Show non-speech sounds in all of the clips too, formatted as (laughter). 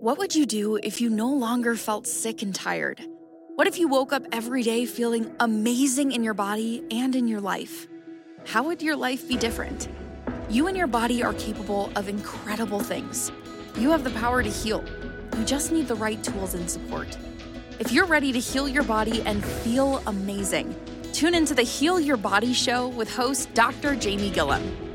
What would you do if you no longer felt sick and tired? What if you woke up every day feeling amazing in your body and in your life? How would your life be different? You and your body are capable of incredible things. You have the power to heal. You just need the right tools and support. If you're ready to heal your body and feel amazing, tune into the Heal Your Body show with host Dr. Jamie Gilliam.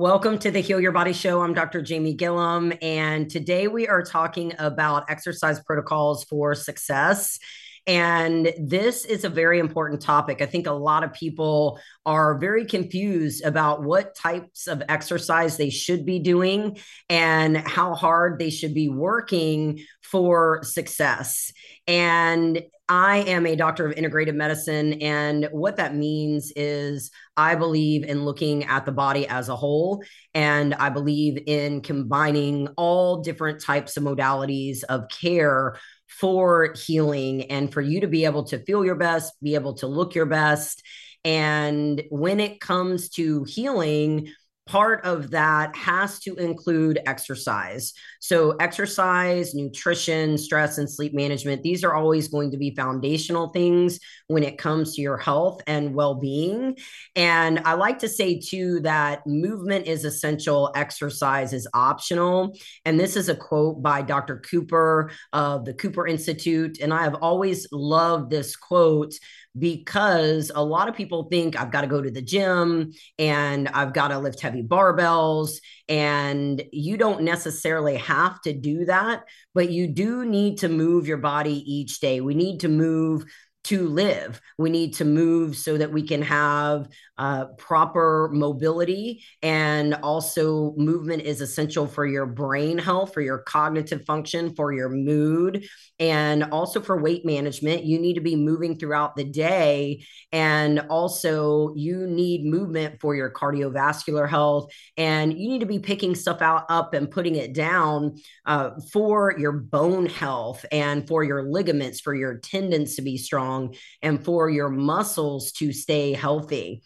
Welcome to the Heal Your Body Show. I'm Dr. Jamie Gilliam, and today we are talking about exercise protocols for success. And this is a very important topic. I think a lot of people are very confused about what types of exercise they should be doing and how hard they should be working for success. And I am a doctor of integrative medicine. And what that means is I believe in looking at the body as a whole. And I believe in combining all different types of modalities of care for healing and for you to be able to feel your best, be able to look your best. And when it comes to healing, part of that has to include exercise. So, exercise, nutrition, stress, and sleep management, these are always going to be foundational things when it comes to your health and well being. And I like to say, too, that movement is essential, exercise is optional. And this is a quote by Dr. Cooper of the Cooper Institute. And I have always loved this quote because a lot of people think I've got to go to the gym and I've got to lift heavy barbells. And you don't necessarily have to do that, but you do need to move your body each day. We need to move to live. We need to move so that we can have uh, proper mobility. And also, movement is essential for your brain health, for your cognitive function, for your mood, and also for weight management. You need to be moving throughout the day. And also, you need movement for your cardiovascular health. And you need to be picking stuff out up and putting it down uh, for your bone health and for your ligaments, for your tendons to be strong, and for your muscles to stay healthy.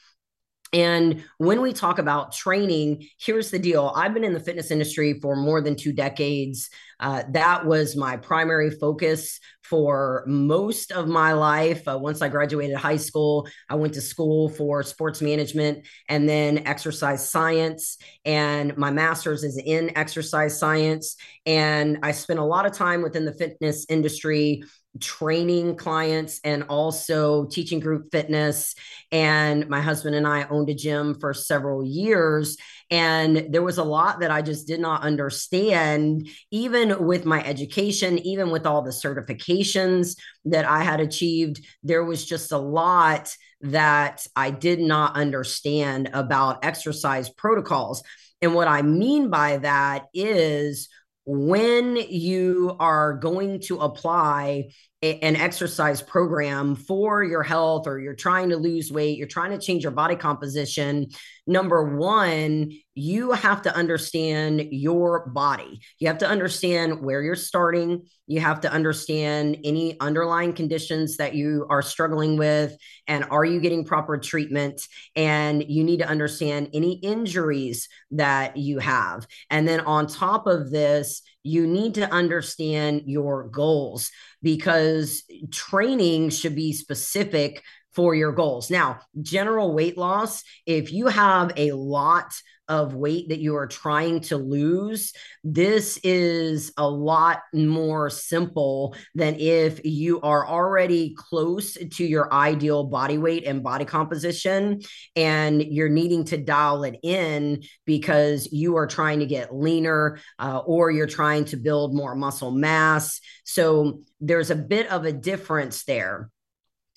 And when we talk about training, here's the deal I've been in the fitness industry for more than two decades. Uh, that was my primary focus for most of my life. Uh, once I graduated high school, I went to school for sports management and then exercise science. And my master's is in exercise science. And I spent a lot of time within the fitness industry training clients and also teaching group fitness. And my husband and I owned a gym for several years. And there was a lot that I just did not understand, even with my education, even with all the certifications that I had achieved. There was just a lot that I did not understand about exercise protocols. And what I mean by that is when you are going to apply an exercise program for your health or you're trying to lose weight, you're trying to change your body composition, number one, you have to understand your body. You have to understand where you're starting. You have to understand any underlying conditions that you are struggling with. And are you getting proper treatment? And you need to understand any injuries that you have. And then on top of this, you need to understand your goals because training should be specific for your goals. Now, general weight loss, if you have a lot of weight that you are trying to lose, this is a lot more simple than if you are already close to your ideal body weight and body composition and you're needing to dial it in because you are trying to get leaner uh, or you're trying to build more muscle mass. So there's a bit of a difference there.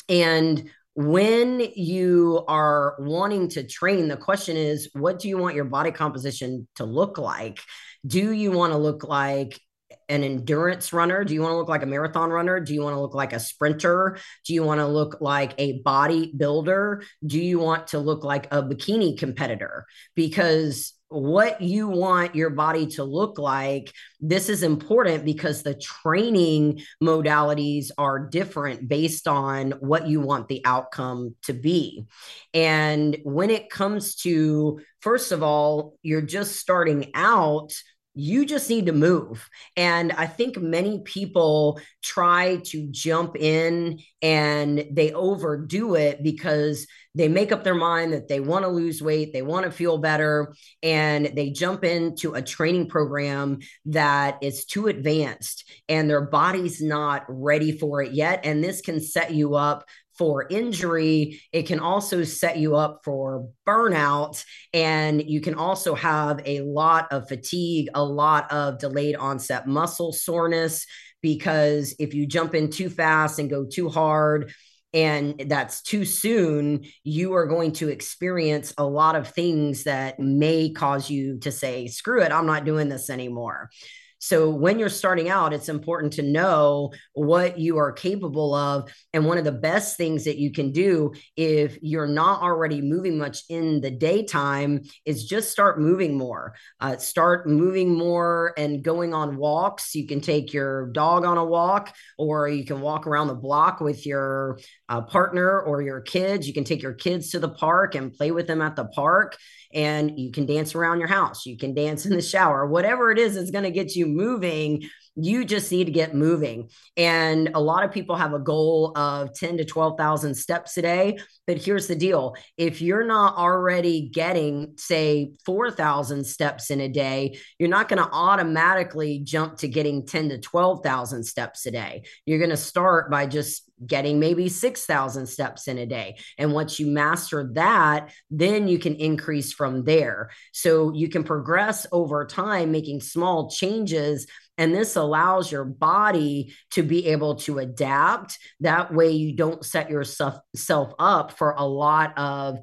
And when you are wanting to train, the question is, what do you want your body composition to look like? Do you want to look like an endurance runner? Do you want to look like a marathon runner? Do you want to look like a sprinter? Do you want to look like a bodybuilder? Do you want to look like a bikini competitor? Because what you want your body to look like. This is important because the training modalities are different based on what you want the outcome to be. And when it comes to, first of all, you're just starting out you just need to move. And I think many people try to jump in and they overdo it because they make up their mind that they want to lose weight, they want to feel better, and they jump into a training program that is too advanced and their body's not ready for it yet. And this can set you up for injury. It can also set you up for burnout. And you can also have a lot of fatigue, a lot of delayed onset muscle soreness, because if you jump in too fast and go too hard, and that's too soon, you are going to experience a lot of things that may cause you to say, screw it, I'm not doing this anymore. So when you're starting out, it's important to know what you are capable of. And one of the best things that you can do if you're not already moving much in the daytime is just start moving more. Uh, start moving more and going on walks. You can take your dog on a walk, or you can walk around the block with your uh, partner or your kids. You can take your kids to the park and play with them at the park and you can dance around your house. You can dance in the shower, whatever it is that's going to get you moving. You just need to get moving. And a lot of people have a goal of 10 to 12,000 steps a day. But here's the deal if you're not already getting, say, 4,000 steps in a day, you're not going to automatically jump to getting 10 to 12,000 steps a day. You're going to start by just getting maybe 6,000 steps in a day. And once you master that, then you can increase from there. So you can progress over time, making small changes. And this allows your body to be able to adapt. That way, you don't set yourself up for a lot of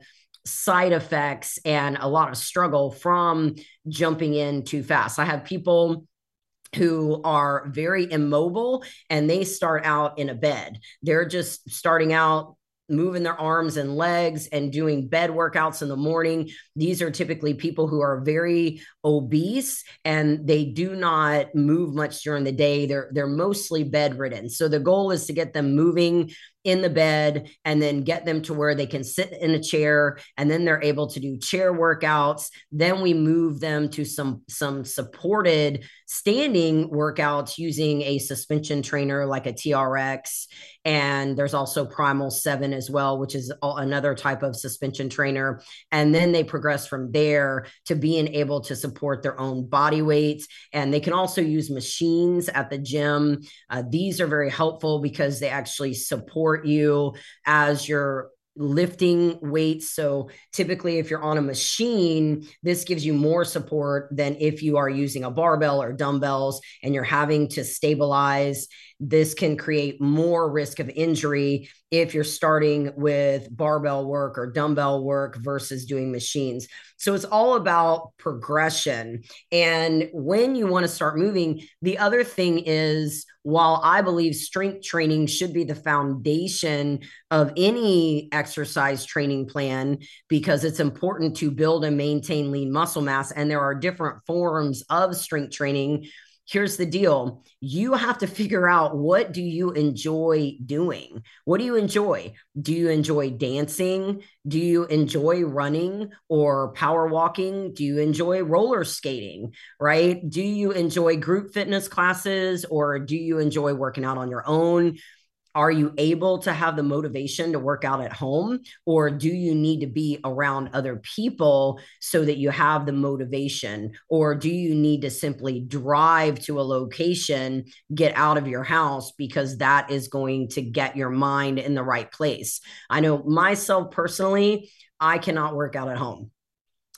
side effects and a lot of struggle from jumping in too fast. I have people who are very immobile and they start out in a bed. They're just starting out moving their arms and legs and doing bed workouts in the morning. These are typically people who are very obese and they do not move much during the day. They're they're mostly bedridden. So the goal is to get them moving in the bed and then get them to where they can sit in a chair and then they're able to do chair workouts then we move them to some some supported standing workouts using a suspension trainer like a TRX and there's also Primal 7 as well which is another type of suspension trainer. And then they progress from there to being able to support their own body weights. And they can also use machines at the gym. Uh, these are very helpful because they actually support support you as you're lifting weights. So typically, if you're on a machine, this gives you more support than if you are using a barbell or dumbbells and you're having to stabilize. This can create more risk of injury if you're starting with barbell work or dumbbell work versus doing machines. So it's all about progression. And when you want to start moving, the other thing is while I believe strength training should be the foundation of any exercise training plan because it's important to build and maintain lean muscle mass, and there are different forms of strength training here's the deal. You have to figure out what do you enjoy doing? What do you enjoy? Do you enjoy dancing? Do you enjoy running or power walking? Do you enjoy roller skating right? Do you enjoy group fitness classes or do you enjoy working out on your own are you able to have the motivation to work out at home? Or do you need to be around other people so that you have the motivation? Or do you need to simply drive to a location get out of your house because that is going to get your mind in the right place? I know myself personally i cannot work out at home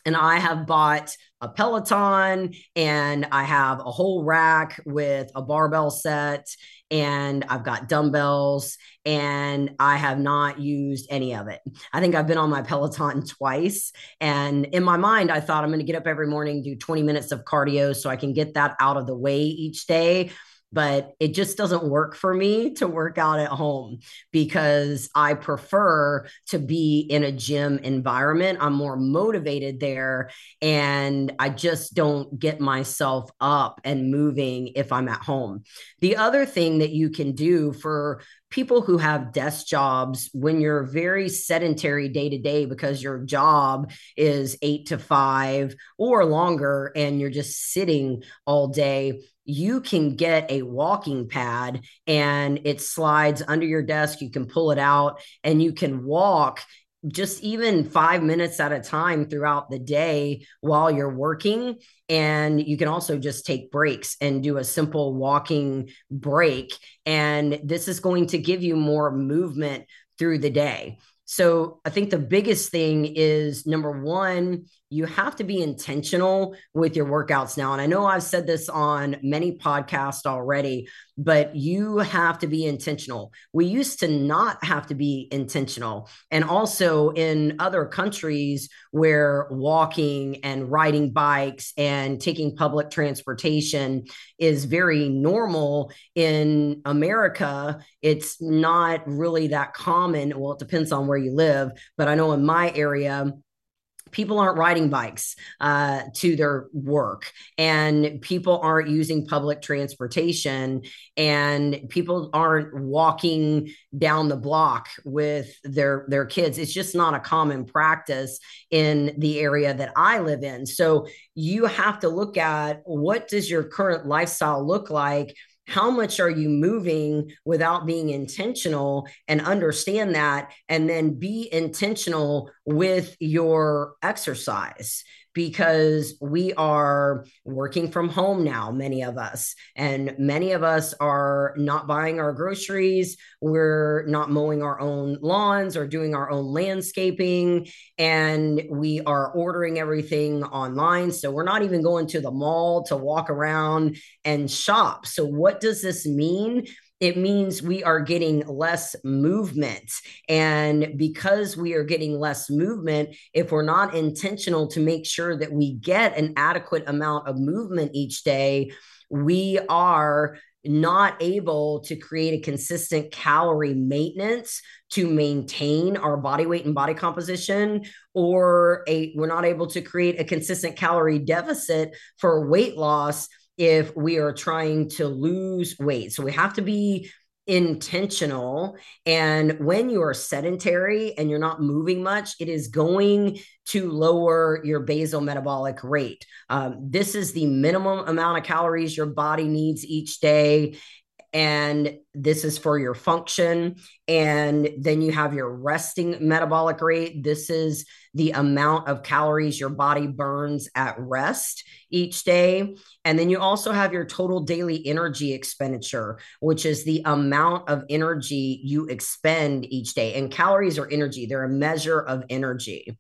and I have bought a Peloton and I have a whole rack with a barbell set and I've got dumbbells and I have not used any of it. I think I've been on my Peloton twice. And in my mind, I thought I'm going to get up every morning, do 20 minutes of cardio so I can get that out of the way each day. But it just doesn't work for me to work out at home because I prefer to be in a gym environment. I'm more motivated there and I just don't get myself up and moving if I'm at home. The other thing that you can do for people who have desk jobs when you're very sedentary day to day because your job is eight to five or longer and you're just sitting all day you can get a walking pad and it slides under your desk. You can pull it out and you can walk just even five minutes at a time throughout the day while you're working. And you can also just take breaks and do a simple walking break. And this is going to give you more movement through the day. So I think the biggest thing is number one, you have to be intentional with your workouts now. And I know I've said this on many podcasts already, but you have to be intentional. We used to not have to be intentional. And also in other countries where walking and riding bikes and taking public transportation is very normal, in America, it's not really that common. Well, it depends on where you live, but I know in my area, people aren't riding bikes uh, to their work and people aren't using public transportation and people aren't walking down the block with their their kids. It's just not a common practice in the area that i live in. So you have to look at what does your current lifestyle look like how much are you moving without being intentional and understand that and then be intentional with your exercise because we are working from home now, many of us, and many of us are not buying our groceries. We're not mowing our own lawns or doing our own landscaping, and we are ordering everything online. So we're not even going to the mall to walk around and shop. So, what does this mean? It means we are getting less movement. And because we are getting less movement, if we're not intentional to make sure that we get an adequate amount of movement each day, we are not able to create a consistent calorie maintenance to maintain our body weight and body composition or a we're not able to create a consistent calorie deficit for weight loss if we are trying to lose weight. So we have to be intentional. And when you are sedentary and you're not moving much, it is going to lower your basal metabolic rate. Um, this is the minimum amount of calories your body needs each day and this is for your function. And then you have your resting metabolic rate. This is the amount of calories your body burns at rest each day. And then you also have your total daily energy expenditure, which is the amount of energy you expend each day. And calories are energy, they're a measure of energy.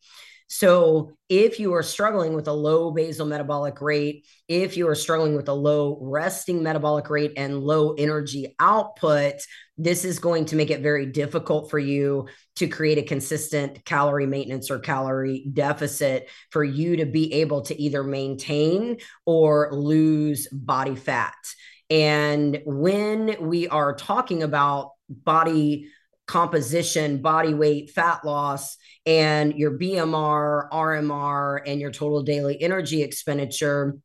So, if you are struggling with a low basal metabolic rate, if you are struggling with a low resting metabolic rate and low energy output, this is going to make it very difficult for you to create a consistent calorie maintenance or calorie deficit for you to be able to either maintain or lose body fat. And when we are talking about body composition, body weight, fat loss, and your BMR, RMR, and your total daily energy expenditure,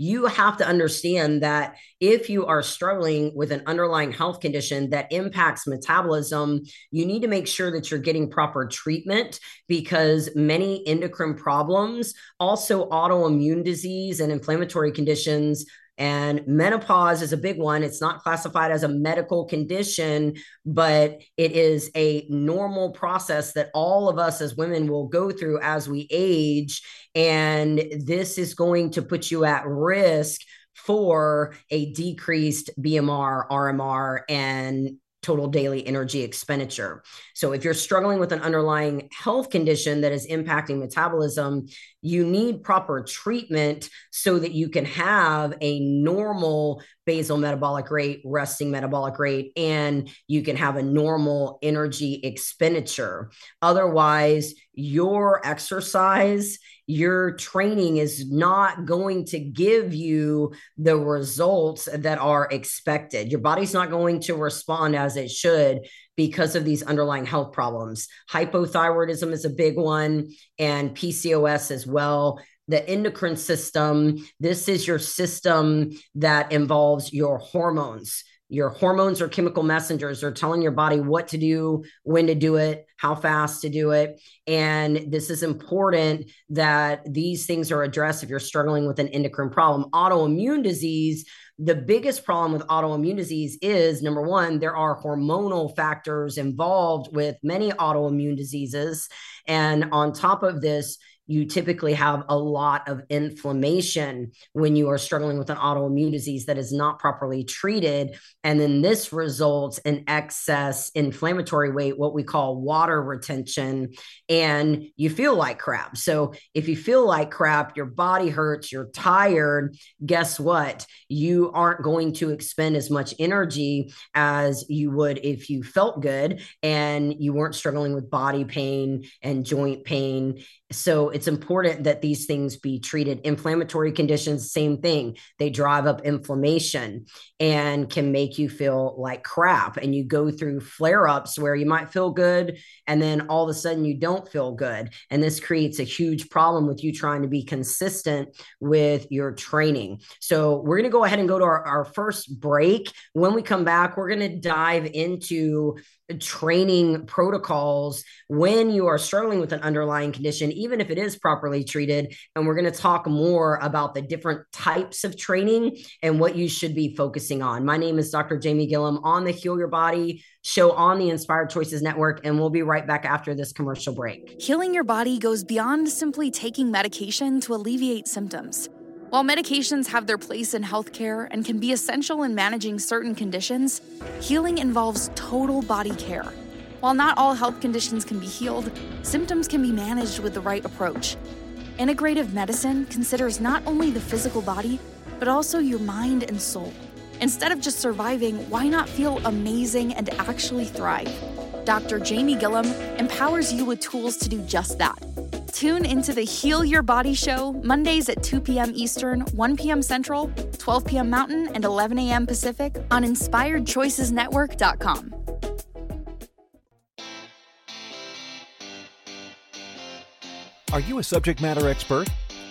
you have to understand that if you are struggling with an underlying health condition that impacts metabolism, you need to make sure that you're getting proper treatment because many endocrine problems, also autoimmune disease and inflammatory conditions, and menopause is a big one. It's not classified as a medical condition, but it is a normal process that all of us as women will go through as we age. And this is going to put you at risk for a decreased BMR, RMR, and total daily energy expenditure. So, if you're struggling with an underlying health condition that is impacting metabolism, you need proper treatment so that you can have a normal basal metabolic rate, resting metabolic rate, and you can have a normal energy expenditure. Otherwise, your exercise, your training is not going to give you the results that are expected. Your body's not going to respond as it should because of these underlying health problems. Hypothyroidism is a big one, and PCOS as well the endocrine system. This is your system that involves your hormones. Your hormones are chemical messengers. They're telling your body what to do, when to do it, how fast to do it. And this is important that these things are addressed if you're struggling with an endocrine problem. Autoimmune disease, the biggest problem with autoimmune disease is number one, there are hormonal factors involved with many autoimmune diseases. And on top of this, you typically have a lot of inflammation when you are struggling with an autoimmune disease that is not properly treated. And then this results in excess inflammatory weight, what we call water retention, and you feel like crap. So if you feel like crap, your body hurts, you're tired, guess what? You aren't going to expend as much energy as you would if you felt good and you weren't struggling with body pain and joint pain so it's important that these things be treated. Inflammatory conditions same thing. They drive up inflammation and can make you feel like crap. And you go through flare ups where you might feel good and then all of a sudden you don't feel good. And this creates a huge problem with you trying to be consistent with your training. So we're going to go ahead and go to our, our first break. When we come back we're going to dive into training protocols when you are struggling with an underlying condition, even if it is properly treated. And we're going to talk more about the different types of training and what you should be focusing on. My name is Dr. Jamie Gilliam on the Heal Your Body show on the Inspired Choices Network, and we'll be right back after this commercial break. Healing your body goes beyond simply taking medication to alleviate symptoms. While medications have their place in healthcare and can be essential in managing certain conditions, healing involves total body care. While not all health conditions can be healed, symptoms can be managed with the right approach. Integrative medicine considers not only the physical body, but also your mind and soul. Instead of just surviving, why not feel amazing and actually thrive? Dr. Jamie Gilliam empowers you with tools to do just that. Tune into the Heal Your Body show Mondays at 2 p.m. Eastern, 1 p.m. Central, 12 p.m. Mountain, and 11 a.m. Pacific on InspiredChoicesNetwork.com. Are you a subject matter expert?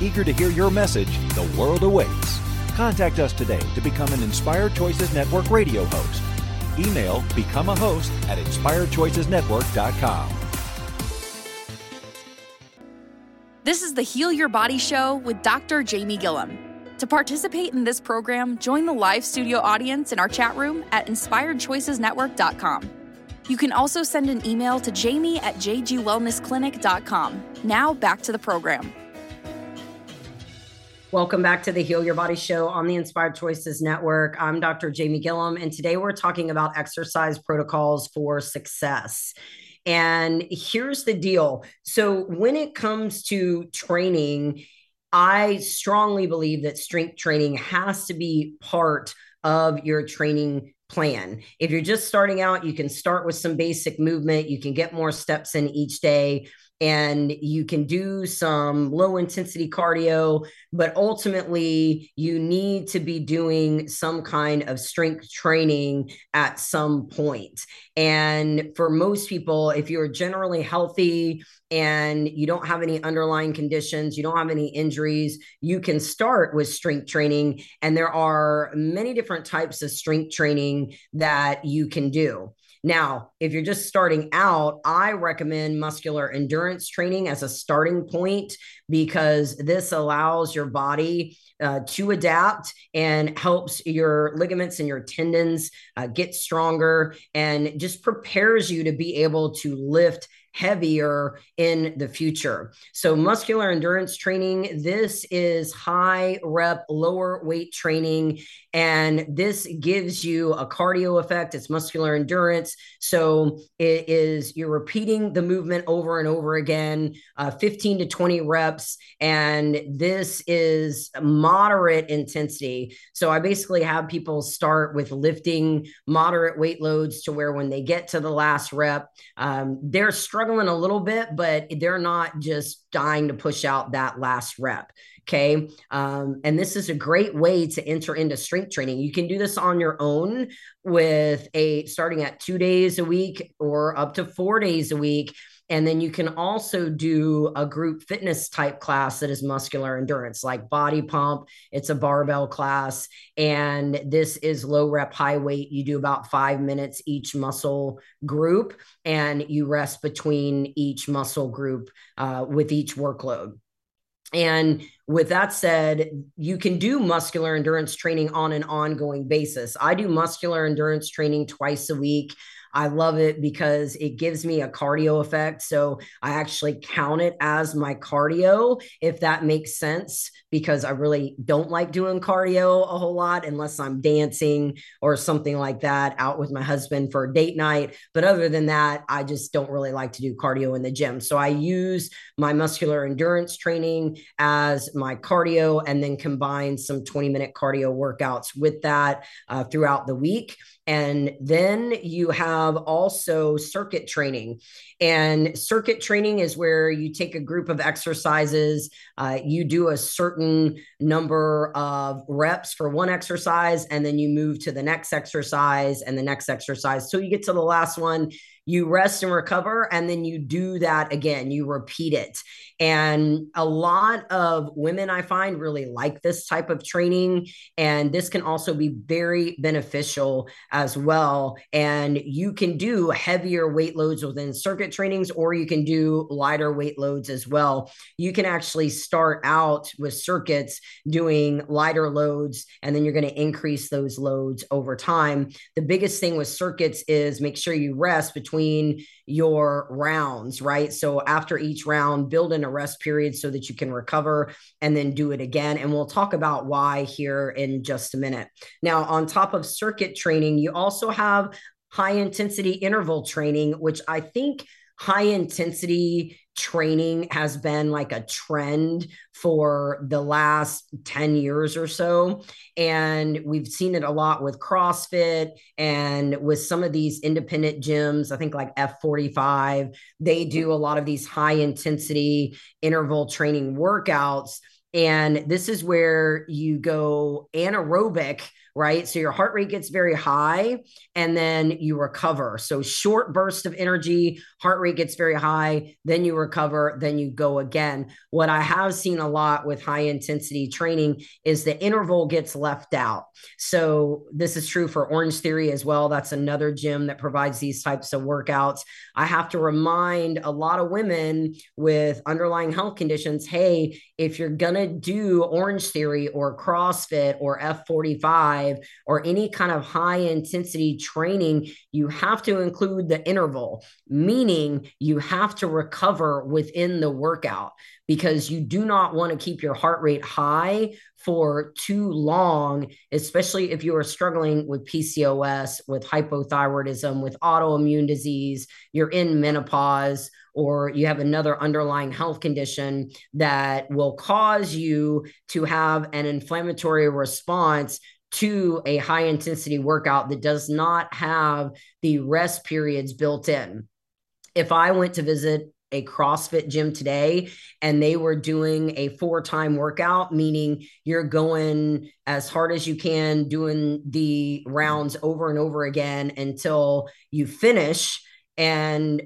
Eager to hear your message, the world awaits. Contact us today to become an Inspired Choices Network radio host. Email become a host at inspiredchoicesnetwork.com. This is the Heal Your Body Show with Dr. Jamie Gilliam. To participate in this program, join the live studio audience in our chat room at inspiredchoicesnetwork.com. You can also send an email to jamie at jgwellnessclinic.com. Now back to the program. Welcome back to the Heal Your Body Show on the Inspired Choices Network. I'm Dr. Jamie Gilliam, and today we're talking about exercise protocols for success. And here's the deal. So, when it comes to training, I strongly believe that strength training has to be part of your training plan. If you're just starting out, you can start with some basic movement, you can get more steps in each day and you can do some low intensity cardio, but ultimately you need to be doing some kind of strength training at some point. And for most people, if you're generally healthy and you don't have any underlying conditions, you don't have any injuries, you can start with strength training. And there are many different types of strength training that you can do. Now, if you're just starting out, I recommend muscular endurance training as a starting point because this allows your body uh, to adapt and helps your ligaments and your tendons uh, get stronger and just prepares you to be able to lift heavier in the future. So, muscular endurance training, this is high rep, lower weight training. And this gives you a cardio effect. It's muscular endurance. So, it is you're repeating the movement over and over again, uh, 15 to 20 reps. And this is moderate intensity. So, I basically have people start with lifting moderate weight loads to where when they get to the last rep, um, they're struggling struggling a little bit, but they're not just dying to push out that last rep. Okay. Um, and this is a great way to enter into strength training. You can do this on your own with a starting at two days a week or up to four days a week. And then you can also do a group fitness type class that is muscular endurance, like body pump. It's a barbell class. And this is low rep, high weight. You do about five minutes each muscle group, and you rest between each muscle group uh, with each workload. And with that said, you can do muscular endurance training on an ongoing basis. I do muscular endurance training twice a week. I love it because it gives me a cardio effect. So I actually count it as my cardio, if that makes sense, because I really don't like doing cardio a whole lot unless I'm dancing or something like that out with my husband for a date night. But other than that, I just don't really like to do cardio in the gym. So I use my muscular endurance training as my cardio and then combine some 20 minute cardio workouts with that uh, throughout the week. And then you have also circuit training. And circuit training is where you take a group of exercises, uh, you do a certain number of reps for one exercise, and then you move to the next exercise and the next exercise. So you get to the last one, you rest and recover and then you do that again you repeat it and a lot of women i find really like this type of training. And this can also be very beneficial as well. And you can do heavier weight loads within circuit trainings or you can do lighter weight loads as well. You can actually start out with circuits doing lighter loads and then you're going to increase those loads over time. The biggest thing with circuits is make sure you rest between your rounds, right? So after each round, build in a rest period so that you can recover and then do it again. And we'll talk about why here in just a minute. Now, on top of circuit training, you also have high intensity interval training, which I think high intensity training has been like a trend for the last 10 years or so. And we've seen it a lot with CrossFit and with some of these independent gyms. I think like F45, they do a lot of these high intensity interval training workouts. And this is where you go anaerobic right? So your heart rate gets very high and then you recover. So short burst of energy, heart rate gets very high, then you recover, then you go again. What I have seen a lot with high intensity training is the interval gets left out. So this is true for Orange Theory as well. That's another gym that provides these types of workouts. I have to remind a lot of women with underlying health conditions, hey, if you're going to do Orange Theory or CrossFit or F45 or any kind of high intensity training, you have to include the interval, meaning you have to recover within the workout because you do not want to keep your heart rate high for too long, especially if you are struggling with PCOS, with hypothyroidism, with autoimmune disease, you're in menopause, or you have another underlying health condition that will cause you to have an inflammatory response to a high intensity workout that does not have the rest periods built in. If I went to visit a CrossFit gym today and they were doing a for time workout, meaning you're going as hard as you can, doing the rounds over and over again until you finish. And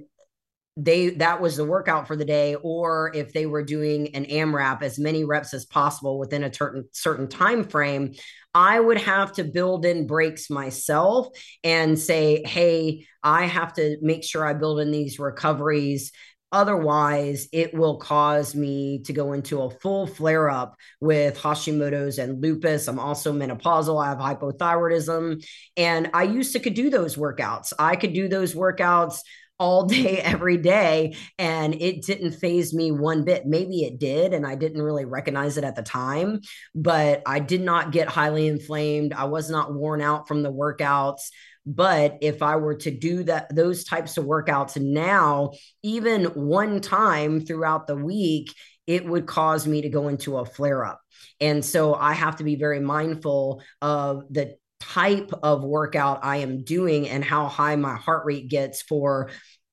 they that was the workout for the day or if they were doing an amrap as many reps as possible within a certain certain time frame i would have to build in breaks myself and say hey i have to make sure i build in these recoveries Otherwise, it will cause me to go into a full flare up with Hashimoto's and lupus. I'm also menopausal. I have hypothyroidism. And I used to could do those workouts. I could do those workouts all (laughs) day, every day. And it didn't faze me one bit. Maybe it did, and I didn't really recognize it at the time, but I did not get highly inflamed. I was not worn out from the workouts. But if I were to do that, those types of workouts now, even one time throughout the week, it would cause me to go into a flare up. And so I have to be very mindful of the type of workout I am doing and how high my heart rate gets for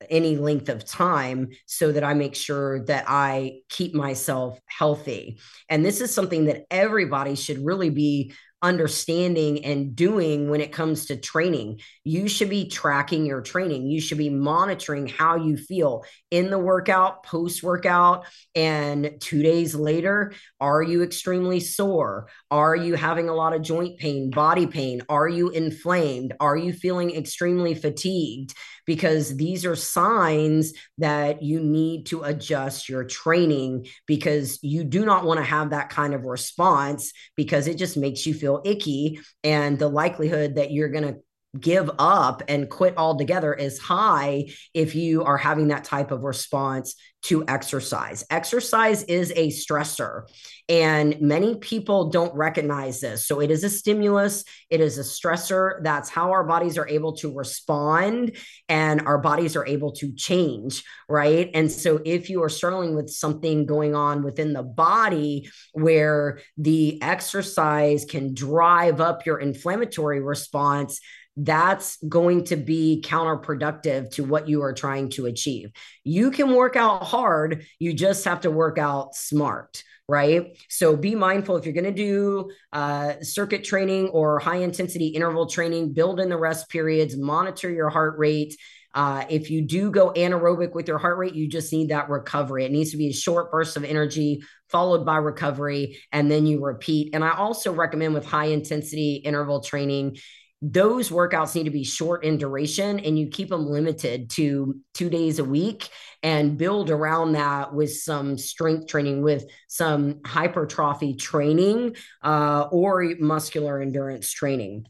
any length of time so that I make sure that I keep myself healthy. And this is something that everybody should really be understanding and doing when it comes to training. You should be tracking your training. You should be monitoring how you feel in the workout, post workout, and two days later. Are you extremely sore? Are you having a lot of joint pain, body pain? Are you inflamed? Are you feeling extremely fatigued? Because these are signs that you need to adjust your training because you do not want to have that kind of response because it just makes you feel icky and the likelihood that you're going to give up and quit altogether is high if you are having that type of response to exercise. Exercise is a stressor, and many people don't recognize this. So, it is a stimulus, it is a stressor. That's how our bodies are able to respond and our bodies are able to change, right? And so, if you are struggling with something going on within the body where the exercise can drive up your inflammatory response, that's going to be counterproductive to what you are trying to achieve. You can work out hard, you just have to work out smart, right? So be mindful if you're going to do uh, circuit training or high intensity interval training, build in the rest periods, monitor your heart rate. Uh, if you do go anaerobic with your heart rate, you just need that recovery. It needs to be a short burst of energy followed by recovery, and then you repeat. And I also recommend with high intensity interval training, those workouts need to be short in duration and you keep them limited to two days a week and build around that with some strength training with some hypertrophy training uh, or muscular endurance training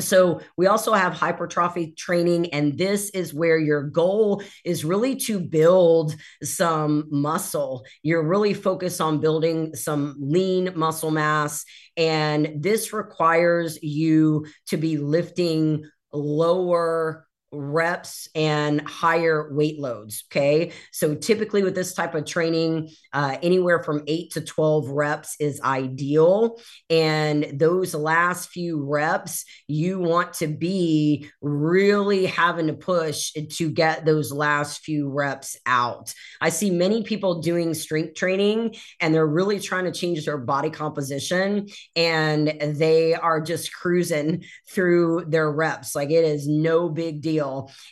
so we also have hypertrophy training and this is where your goal is really to build some muscle. You're really focused on building some lean muscle mass and this requires you to be lifting lower reps and higher weight loads. Okay. So typically with this type of training, uh, anywhere from eight to 12 reps is ideal. And those last few reps, you want to be really having to push to get those last few reps out. I see many people doing strength training and they're really trying to change their body composition and they are just cruising through their reps. Like it is no big deal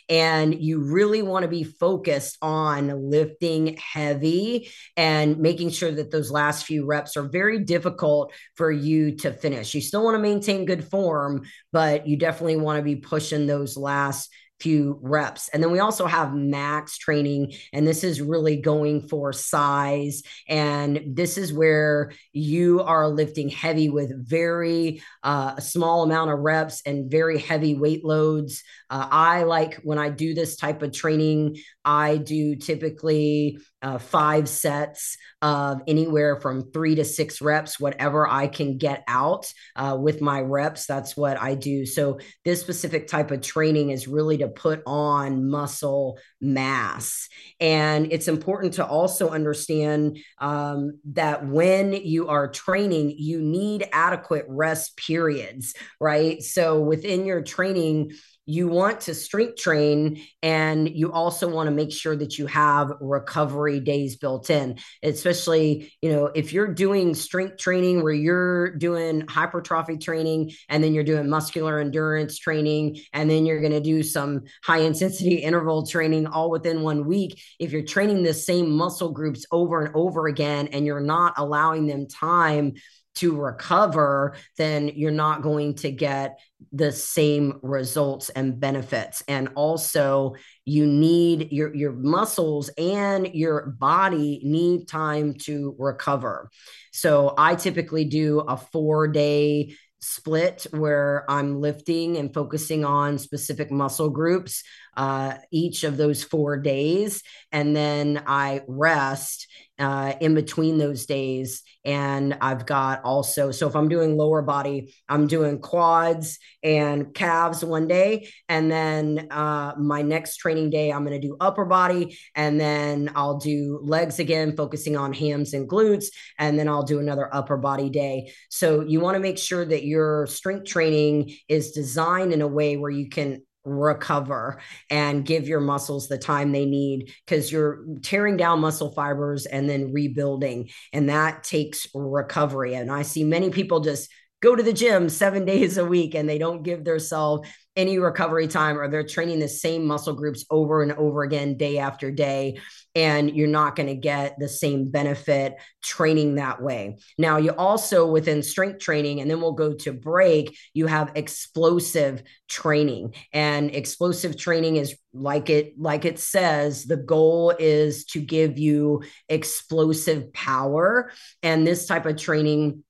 And you really want to be focused on lifting heavy and making sure that those last few reps are very difficult for you to finish. You still want to maintain good form, but you definitely want to be pushing those last few reps. And then we also have max training, and this is really going for size. And this is where you are lifting heavy with very uh, small amount of reps and very heavy weight loads. Uh, I like when I do this type of training, I do typically uh, five sets of anywhere from three to six reps, whatever I can get out uh, with my reps. That's what I do. So, this specific type of training is really to put on muscle mass. And it's important to also understand um, that when you are training, you need adequate rest periods, right? So, within your training, you want to strength train and you also want to make sure that you have recovery days built in especially you know if you're doing strength training where you're doing hypertrophy training and then you're doing muscular endurance training and then you're going to do some high intensity (laughs) interval training all within one week if you're training the same muscle groups over and over again and you're not allowing them time to recover, then you're not going to get the same results and benefits. And also, you need your, your muscles and your body need time to recover. So, I typically do a four day split where I'm lifting and focusing on specific muscle groups uh, each of those four days. And then I rest uh, in between those days. And I've got also, so if I'm doing lower body, I'm doing quads and calves one day. And then uh, my next training day, I'm going to do upper body. And then I'll do legs again, focusing on hams and glutes. And then I'll do another upper body day. So you want to make sure that your strength training is designed in a way where you can recover and give your muscles the time they need because you're tearing down muscle fibers and then rebuilding and that takes recovery. And i see many people just go to the gym seven (laughs) days a week and they don't give themselves any recovery time or they're training the same muscle groups over and over again day after day and you're not going to get the same benefit training that way. Now you also within strength training and then we'll go to break you have explosive training. And explosive training is like it like it says the goal is to give you explosive power. And this type of training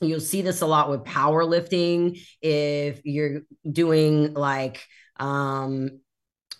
You'll see this a lot with powerlifting. If you're doing like um,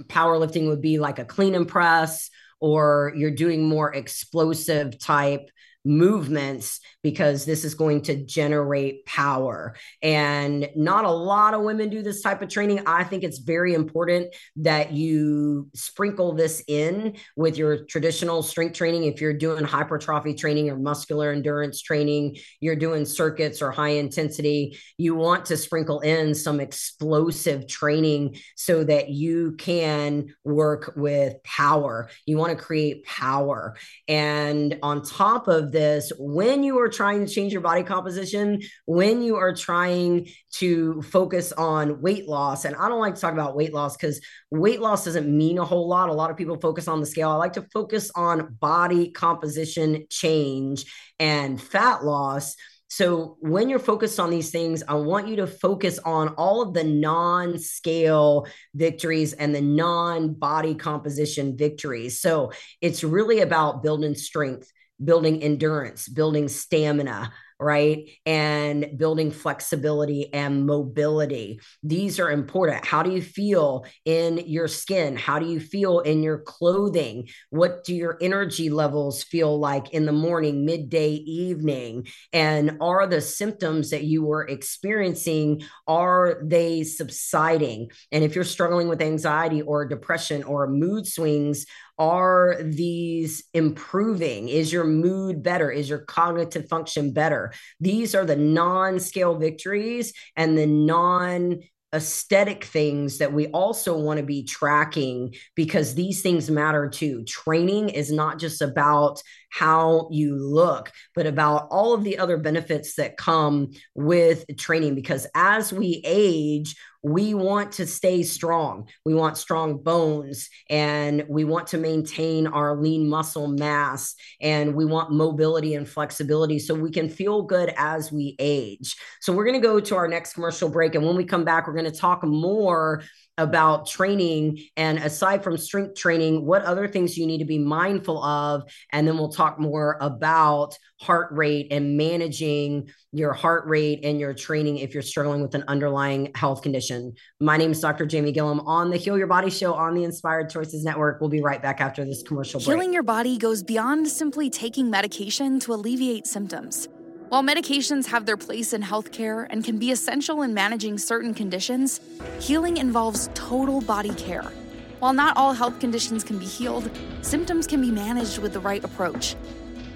powerlifting, would be like a clean and press, or you're doing more explosive type movements because this is going to generate power. And not a lot of women do this type of training. I think it's very important that you sprinkle this in with your traditional strength training. If you're doing hypertrophy training or muscular endurance training, you're doing circuits or high intensity, you want to sprinkle in some explosive training so that you can work with power. You want to create power. And on top of this, when you are trying to change your body composition, when you are trying to focus on weight loss, and I don't like to talk about weight loss because weight loss doesn't mean a whole lot. A lot of people focus on the scale. I like to focus on body composition change and fat loss. So when you're focused on these things, I want you to focus on all of the non scale victories and the non body composition victories. So it's really about building strength building endurance, building stamina, right? And building flexibility and mobility. These are important. How do you feel in your skin? How do you feel in your clothing? What do your energy levels feel like in the morning, midday, evening? And are the symptoms that you were experiencing are they subsiding? And if you're struggling with anxiety or depression or mood swings, are these improving? Is your mood better? Is your cognitive function better? These are the non scale victories and the non aesthetic things that we also want to be tracking because these things matter too. Training is not just about how you look, but about all of the other benefits that come with training. Because as we age, we want to stay strong. We want strong bones and we want to maintain our lean muscle mass and we want mobility and flexibility so we can feel good as we age. So, we're going to go to our next commercial break. And when we come back, we're going to talk more about training and aside from strength training what other things you need to be mindful of? And then we'll talk more about heart rate and managing your heart rate and your training if you're struggling with an underlying health condition. My name is dr jamie gilliam on the heal your body show on the inspired choices network. We'll be right back after this commercial break. Healing your body goes beyond simply taking medication to alleviate symptoms while medications have their place in healthcare and can be essential in managing certain conditions, healing involves total body care. While not all health conditions can be healed, symptoms can be managed with the right approach.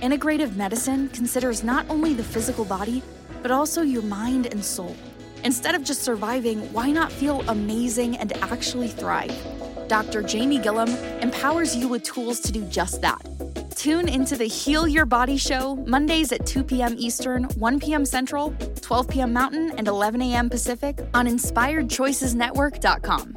Integrative medicine considers not only the physical body, but also your mind and soul. Instead of just surviving, why not feel amazing and actually thrive? Dr. Jamie Gilliam empowers you with tools to do just that. Tune into the Heal Your Body Show Mondays at 2 p.m. Eastern, 1 p.m. Central, 12 p.m. Mountain, and 11 a.m. Pacific on InspiredChoicesNetwork.com.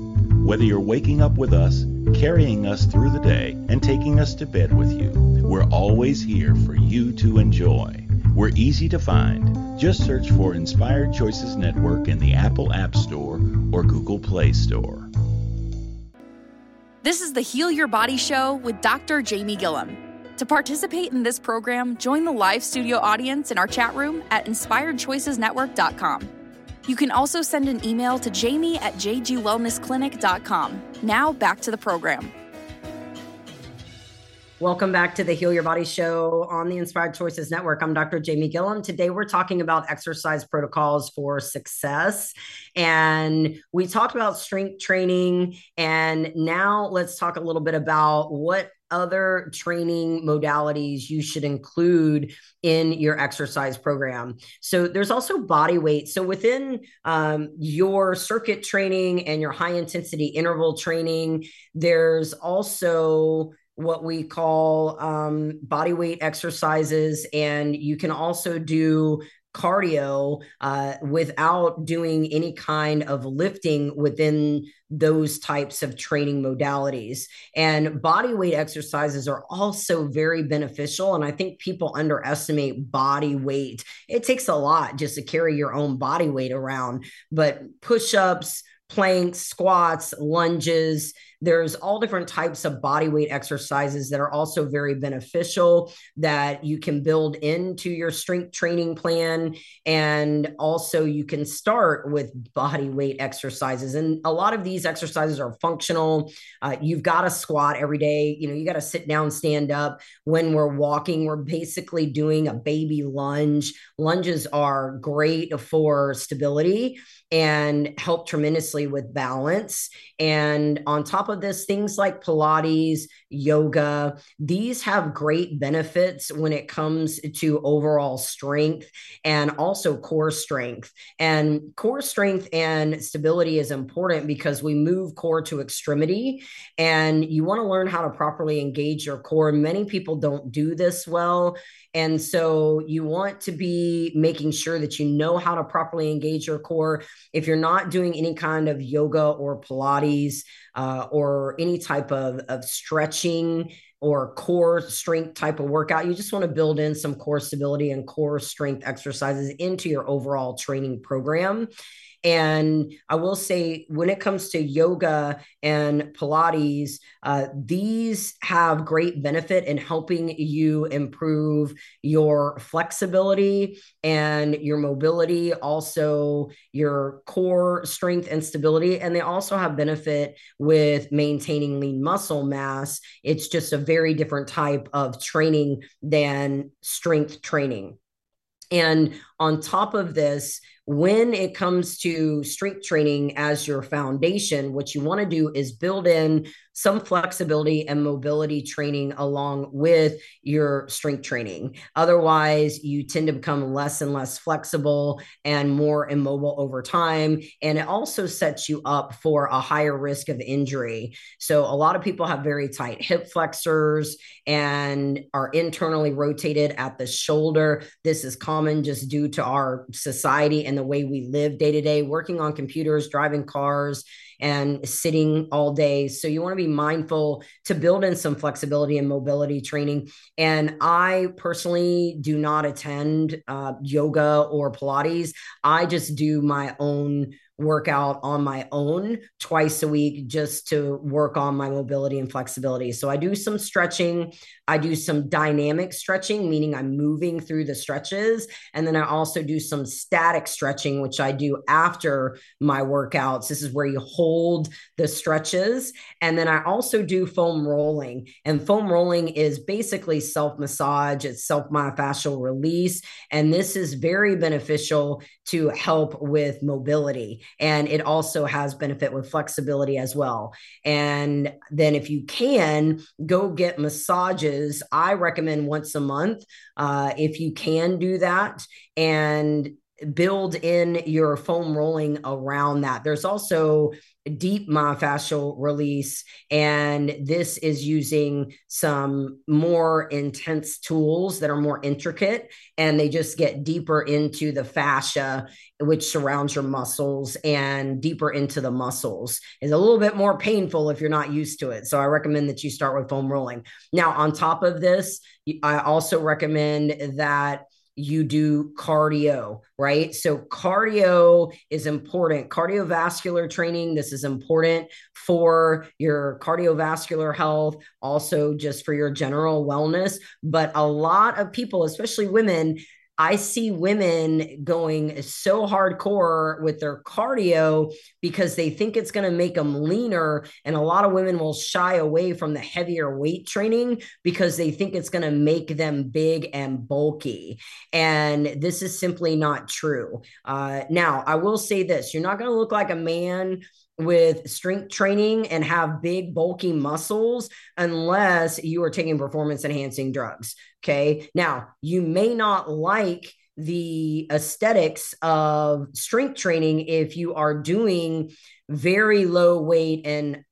Whether you're waking up with us, carrying us through the day, and taking us to bed with you, we're always here for you to enjoy. We're easy to find. Just search for Inspired Choices Network in the Apple App Store or Google Play Store. This is the Heal Your Body Show with Dr. Jamie Gilliam. To participate in this program, join the live studio audience in our chat room at inspiredchoicesnetwork.com. You can also send an email to jamie at jgwellnessclinic.com. Now back to the program. Welcome back to the Heal Your Body Show on the Inspired Choices Network. I'm Dr. Jamie Gilliam. Today we're talking about exercise protocols for success. And we talked about strength training. And now let's talk a little bit about what other training modalities you should include in your exercise program. So there's also body weight. So within um, your circuit training and your high intensity interval training, there's also what we call um, body weight exercises, and you can also do cardio uh, without doing any kind of lifting within those types of training modalities. And body weight exercises are also very beneficial. And I think people underestimate body weight. It takes a lot just to carry your own body weight around, but push ups, planks, squats, lunges. There's all different types of body weight exercises that are also very beneficial that you can build into your strength training plan. And also, you can start with body weight exercises. And a lot of these exercises are functional. Uh, you've got to squat every day. You know, you got to sit down, stand up. When we're walking, we're basically doing a baby lunge. Lunges are great for stability and help tremendously with balance. And on top of this, things like Pilates, yoga, these have great benefits when it comes to overall strength and also core strength. And core strength and stability is important because we move core to extremity and you want to learn how to properly engage your core. Many people don't do this well. And so you want to be making sure that you know how to properly engage your core. If you're not doing any kind of yoga or Pilates uh, or any type of, of stretching or core strength type of workout, you just want to build in some core stability and core strength exercises into your overall training program. And I will say, when it comes to yoga and Pilates, uh, these have great benefit in helping you improve your flexibility and your mobility, also your core strength and stability. And they also have benefit with maintaining lean muscle mass. It's just a very different type of training than strength training. And on top of this, when it comes to strength training as your foundation, what you want to do is build in some flexibility and mobility training along with your strength training. Otherwise, you tend to become less and less flexible and more immobile over time. And it also sets you up for a higher risk of injury. So, a lot of people have very tight hip flexors and are internally rotated at the shoulder. This is common just due to our society and the way we live day to day, working on computers, driving cars and sitting all day. So you want to be mindful to build in some flexibility and mobility training. And I personally do not attend uh, yoga or Pilates. I just do my own workout on my own twice a week just to work on my mobility and flexibility. So I do some stretching, I do some dynamic stretching, meaning I'm moving through the stretches. And then I also do some static stretching, which I do after my workouts. This is where you hold the stretches. And then I also do foam rolling. And foam rolling is basically self massage, it's self myofascial release. And this is very beneficial to help with mobility and it also has benefit with flexibility as well and then if you can go get massages i recommend once a month uh, if you can do that and build in your foam rolling around that. There's also deep myofascial release. And this is using some more intense tools that are more intricate and they just get deeper into the fascia, which surrounds your muscles and deeper into the muscles. It's a little bit more painful if you're not used to it. So I recommend that you start with foam rolling. Now, on top of this, I also recommend that you do cardio, right? So, cardio is important. Cardiovascular training, this is important for your cardiovascular health, also just for your general wellness. But a lot of people, especially women, I see women going so hardcore with their cardio because they think it's going to make them leaner. And a lot of women will shy away from the heavier weight training because they think it's going to make them big and bulky. And this is simply not true. Uh, now, I will say this you're not going to look like a man with strength training and have big bulky muscles unless you are taking performance enhancing drugs okay now you may not like the aesthetics of strength training if you are doing very low weight and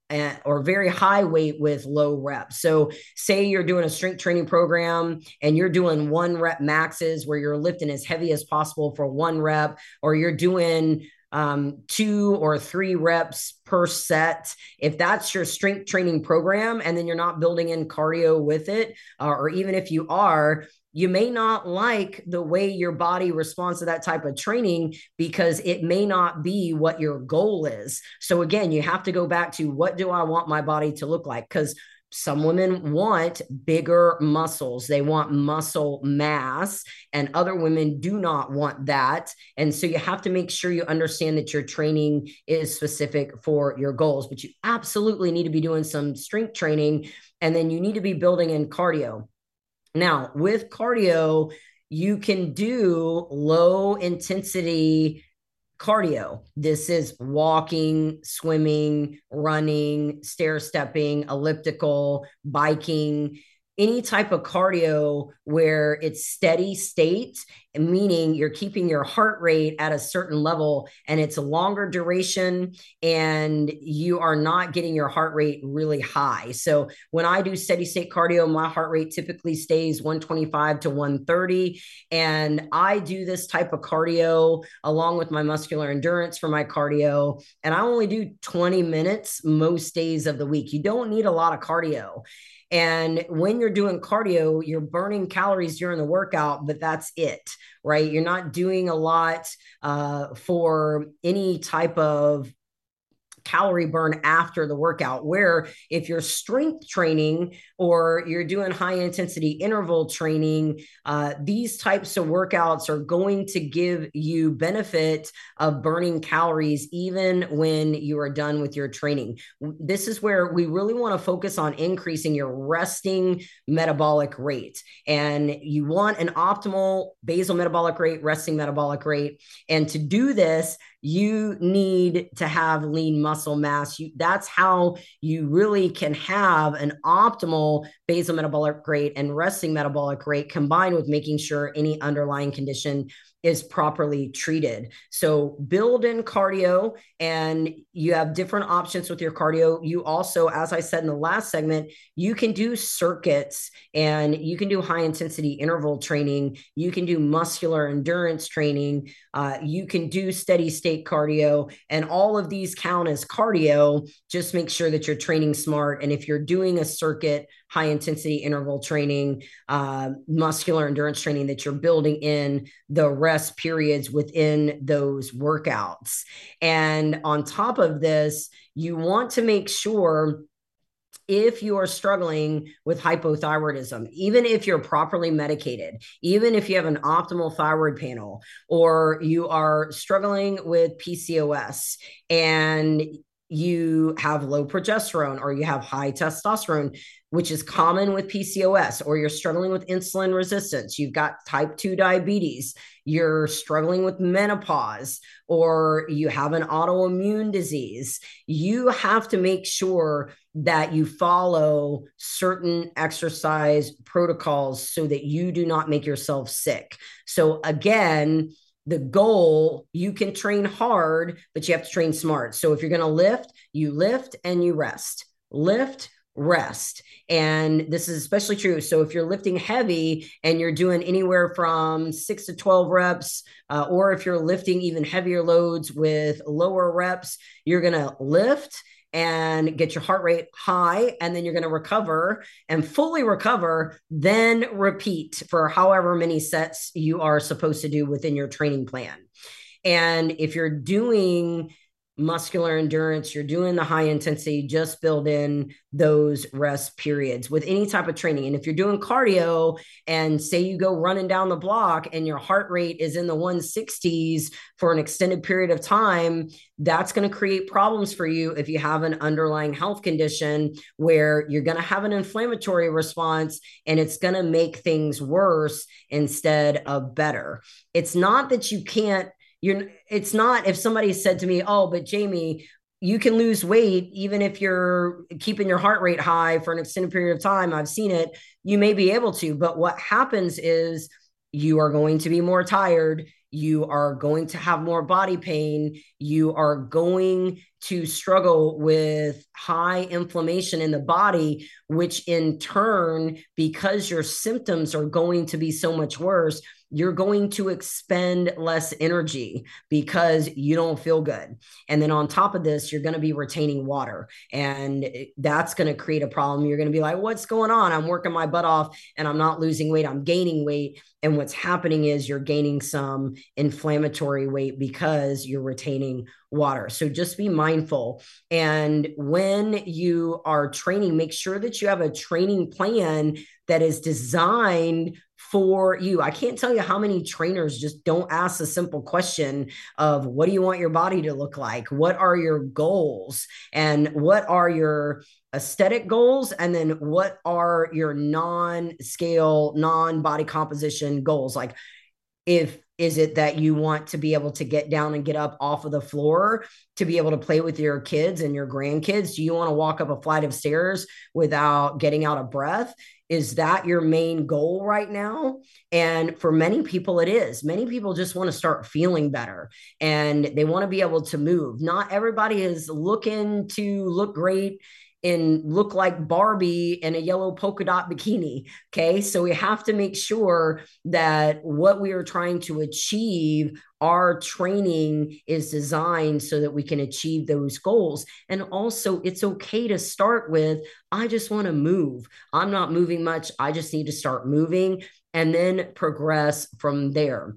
or very high weight with low reps. So, say you're doing a strength training program and you're doing one rep maxes where you're lifting as heavy as possible for one rep, or you're doing um, two or three reps per set. If that's your strength training program, and then you're not building in cardio with it, uh, or even if you are, you may not like the way your body responds to that type of training because it may not be what your goal is. So, again, you have to go back to what do I want my body to look like? Because some women want bigger muscles. They want muscle mass and other women do not want that. And so you have to make sure you understand that your training is specific for your goals but you absolutely need to be doing some strength training and then you need to be building in cardio. Now with cardio you can do low intensity cardio. This is walking, swimming, running, stair stepping, elliptical, biking, any type of cardio where it's steady state meaning you're keeping your heart rate at a certain level and it's a longer duration and you are not getting your heart rate really high. So when I do steady state cardio, my heart rate typically stays 125 to 130. And I do this type of cardio along with my muscular endurance for my cardio. And I only do 20 minutes most days of the week. You don't need a lot of cardio. And when you're doing cardio, you're burning calories during the workout, but that's it, right? You're not doing a lot uh, for any type of calorie burn after the workout. Where if you're strength training or you're doing high intensity interval training, uh, these types of workouts are going to give you benefit of burning calories even when you are done with your training. This is where we really want to focus on increasing your resting metabolic rate. And you want an optimal basal metabolic rate, resting metabolic rate. And to do this, you need to have lean muscle mass. You, that's how you really can have an optimal basal metabolic rate and resting metabolic rate combined with making sure any underlying condition is properly treated. So build in cardio and you have different options with your cardio. You also, as I said in the last segment, you can do circuits and you can do high intensity interval training. You can do muscular endurance training. Uh, you can do steady state cardio and all of these count as cardio. Just make sure that you're training smart. And if you're doing a circuit, high intensity interval training, uh, muscular endurance training, that you're building in the rest periods within those workouts. And on top of this, you want to make sure if you are struggling with hypothyroidism, even if you're properly medicated, even if you have an optimal thyroid panel, or you are struggling with PCOS and you have low progesterone or you have high testosterone, which is common with PCOS, or you're struggling with insulin resistance, you've got type 2 diabetes, you're struggling with menopause, or you have an autoimmune disease, you have to make sure that you follow certain exercise protocols so that you do not make yourself sick. So, again, the goal, you can train hard, but you have to train smart. So if you're going to lift, you lift and you rest. Lift, rest. And this is especially true. So if you're lifting heavy and you're doing anywhere from six to 12 reps, uh, or if you're lifting even heavier loads with lower reps, you're going to lift and get your heart rate high and then you're going to recover and fully recover then repeat for however many sets you are supposed to do within your training plan and if you're doing muscular endurance, you're doing the high intensity, just build in those rest periods with any type of training. And if you're doing cardio and say you go running down the block and your heart rate is in the 160s for an extended period of time, that's going to create problems for you if you have an underlying health condition where you're going to have an inflammatory response and it's going to make things worse instead of better. It's not that you can't you're it's not if somebody said to me oh but jamie you can lose weight even if you're keeping your heart rate high for an extended period of time i've seen it you may be able to. But what happens is you are going to be more tired you are going to have more body pain you are going to struggle with high inflammation in the body which in turn because your symptoms are going to be so much worse you're going to expend less energy because you don't feel good. And then on top of this, you're going to be retaining water. And that's going to create a problem. You're going to be like, what's going on? I'm working my butt off and I'm not losing weight. I'm gaining weight. And what's happening is you're gaining some inflammatory weight because you're retaining water. So just be mindful. And when you are training, make sure that you have a training plan that is designed for you. I can't tell you how many trainers just don't ask the simple question of what do you want your body to look like? What are your goals? And what are your aesthetic goals? And then what are your non scale, non body composition goals? Like, if is it that you want to be able to get down and get up off of the floor to be able to play with your kids and your grandkids? Do you want to walk up a flight of stairs without getting out of breath? Is that your main goal right now? And for many people, it is. Many people just want to start feeling better and they want to be able to move. Not everybody is looking to look great and look like Barbie in a yellow polka dot bikini. Okay. So we have to make sure that what we are trying to achieve, our training is designed so that we can achieve those goals. And also, it's okay to start with, I just want to move. I'm not moving much. I just need to start moving and then progress from there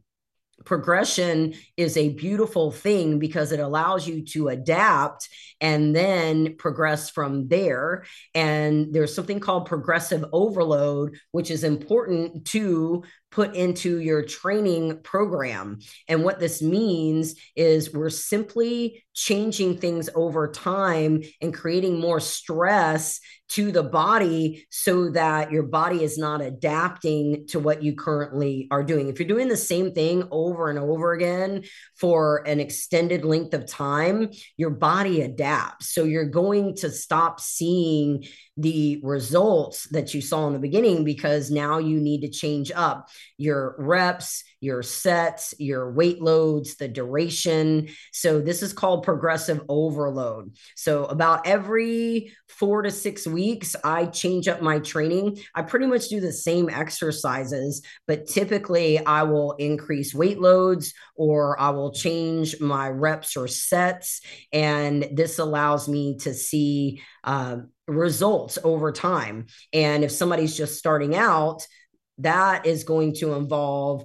progression is a beautiful thing because it allows you to adapt and then progress from there. And there's something called progressive overload, which is important to put into your training program. And what this means is we're simply changing things over time and creating more stress to the body so that your body is not adapting to what you currently are doing. If you're doing the same thing over and over again for an extended length of time, your body adapts. So you're going to stop seeing the results that you saw in the beginning because now you need to change up your reps, your sets, your weight loads, the duration. So this is called progressive overload. So about every 4 to 6 weeks I change up my training. I pretty much do the same exercises, but typically I will increase weight loads or I will change my reps or sets and this allows me to see um, results over time. And if somebody's just starting out, that is going to involve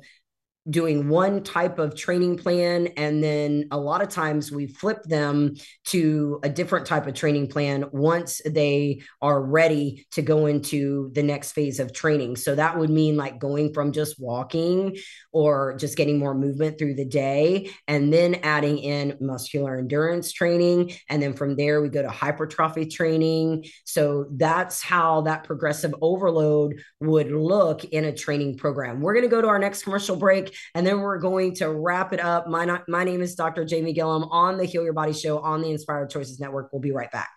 doing one type of training plan and then a lot of times we flip them to a different type of training plan once they are ready to go into the next phase of training. So that would mean like going from just walking or just getting more movement through the day and then adding in muscular endurance training and then from there we go to hypertrophy training. So that's how that progressive overload would look in a training program. We're going to go to our next commercial break and then we're going to wrap it up. My, my name is Dr. Jamie Gilliam on the Heal Your Body Show on the Inspired Choices Network. We'll be right back.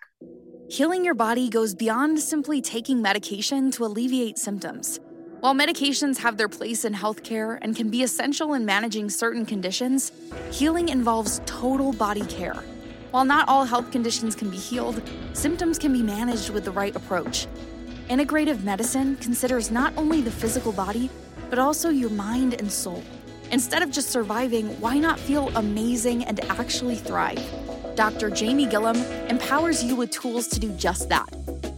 Healing your body goes beyond simply taking medication to alleviate symptoms. While medications have their place in healthcare and can be essential in managing certain conditions, healing involves total body care. While not all health conditions can be healed, symptoms can be managed with the right approach. Integrative medicine considers not only the physical body, but also your mind and soul. Instead of just surviving, why not feel amazing and actually thrive? Dr. Jamie Gilliam empowers you with tools to do just that.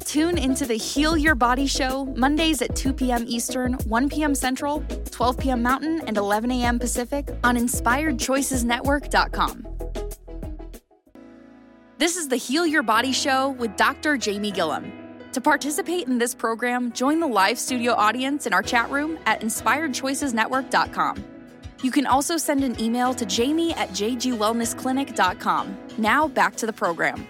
Tune into the Heal Your Body show Mondays at 2 p.m. Eastern, 1 p.m. Central, 12 p.m. Mountain, and 11 a.m. Pacific on InspiredChoicesNetwork.com. This is the Heal Your Body show with Dr. Jamie Gilliam. To participate in this program, join the live studio audience in our chat room at InspiredChoicesNetwork.com. You can also send an email to jamie at jgwellnessclinic.com. Now back to the program.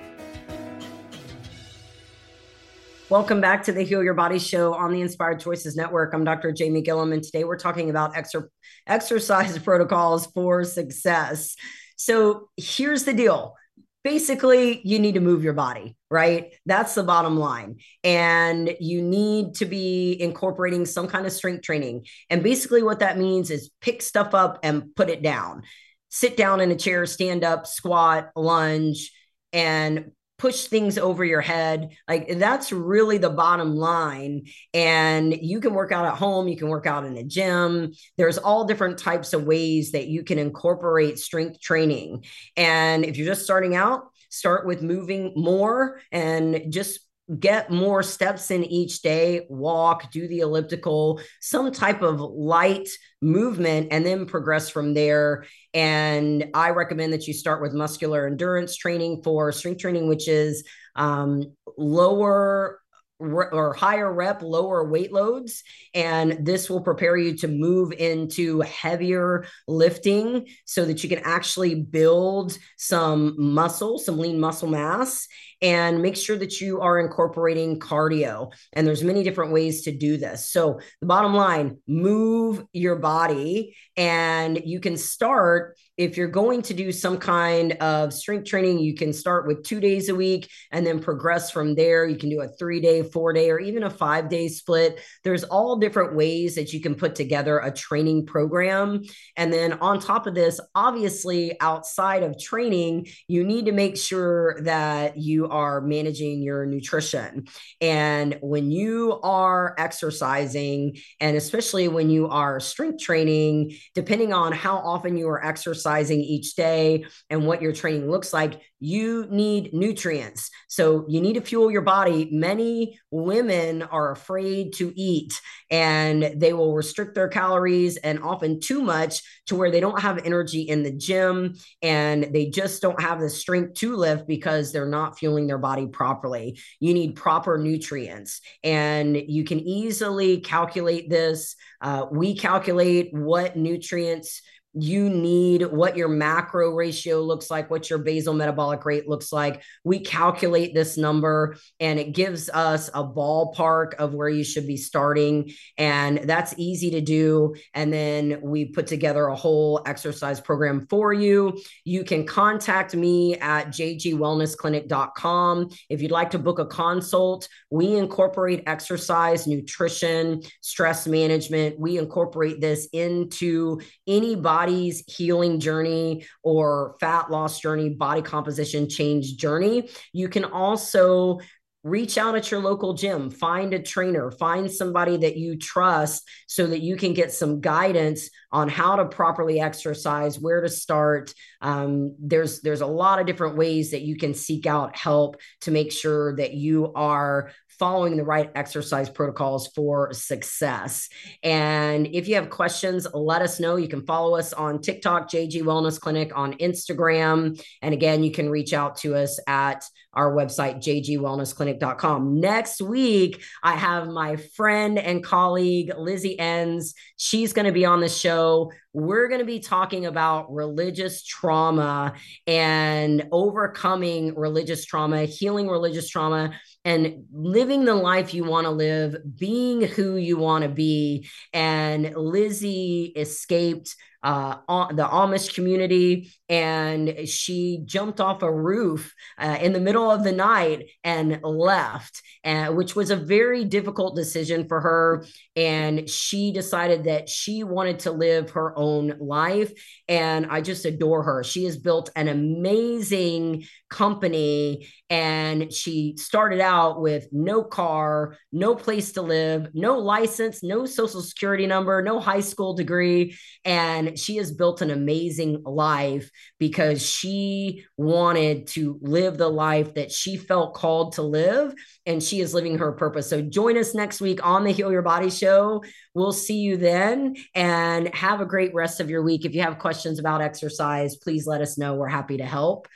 Welcome back to the Heal Your Body show on the Inspired Choices Network. I'm Dr. Jamie Gilliam, and today we're talking about exer- exercise (laughs) protocols for success. So here's the deal basically, you need to move your body, right? That's the bottom line. And you need to be incorporating some kind of strength training. And basically, what that means is pick stuff up and put it down. Sit down in a chair, stand up, squat, lunge, and push things over your head. Like that's really the bottom line. And you can work out at home, you can work out in a gym. There's all different types of ways that you can incorporate strength training. And if you're just starting out, start with moving more and just get more steps in each day, walk, do the elliptical, some type of light movement, and then progress from there. And I recommend that you start with muscular endurance training for strength training, which is um, lower or higher rep, lower weight loads. And this will prepare you to move into heavier lifting so that you can actually build some muscle, some lean muscle mass and make sure that you are incorporating cardio and there's many different ways to do this. So the bottom line move your body and you can start if you're going to do some kind of strength training you can start with two days a week and then progress from there. You can do a three day four day or even a five day split. There's all different ways that you can put together a training program. And then on top of this obviously outside of training you need to make sure that you are managing your nutrition. And when you are exercising, and especially when you are strength training, depending on how often you are exercising each day and what your training looks like, you need nutrients. So you need to fuel your body. Many women are afraid to eat and they will restrict their calories and often too much to where they don't have energy in the gym and they just don't have the strength to lift because they're not fueling their body properly. You need proper nutrients and you can easily calculate this. Uh, we calculate what nutrients you need what your macro ratio looks like, what your basal metabolic rate looks like. We calculate this number and it gives us a ballpark of where you should be starting. And that's easy to do. And then we put together a whole exercise program for you. You can contact me at jgwellnessclinic.com. If you'd like to book a consult, we incorporate exercise, nutrition, stress management. We incorporate this into any body body's healing journey or fat loss journey, body composition change journey. You can also reach out at your local gym, find a trainer, find somebody that you trust so that you can get some guidance on how to properly exercise, where to start. Um, there's there's a lot of different ways that you can seek out help to make sure that you are following the right exercise protocols for success. And if you have questions, let us know. You can follow us on TikTok, JG Wellness Clinic, on Instagram. And again, you can reach out to us at our website, jgwellnessclinic.com. Next week, I have my friend and colleague, Lizzie Enns. She's going to be on the show. We're going to be talking about religious trauma and overcoming religious trauma, healing religious trauma and living the life you want to live, being who you want to be. And Lizzie escaped uh, the Amish community, and she jumped off a roof uh, in the middle of the night and left, which was a very difficult decision for her. And she decided that she wanted to live her own life. And I just adore her. She has built an amazing company and she started out with no car, no place to live, no license, no social security number, no high school degree. And she has built an amazing life because she wanted to live the life that she felt called to live. And she is living her purpose. So join us next week on the Heal Your Body Show. We'll see you then and have a great rest of your week. If you have questions about exercise, please let us know. We're happy to help.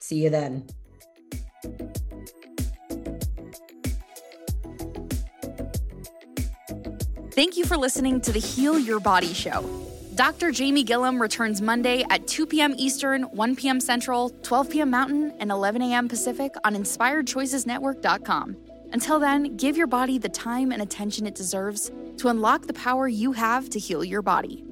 See you then. Thank you for listening to the Heal Your Body Show. Dr. Jamie Gilliam returns Monday at 2 p.m. Eastern, 1 p.m. Central, 12 p.m. Mountain, and 11 a.m. Pacific on InspiredChoicesNetwork.com. Until then, give your body the time and attention it deserves to unlock the power you have to heal your body.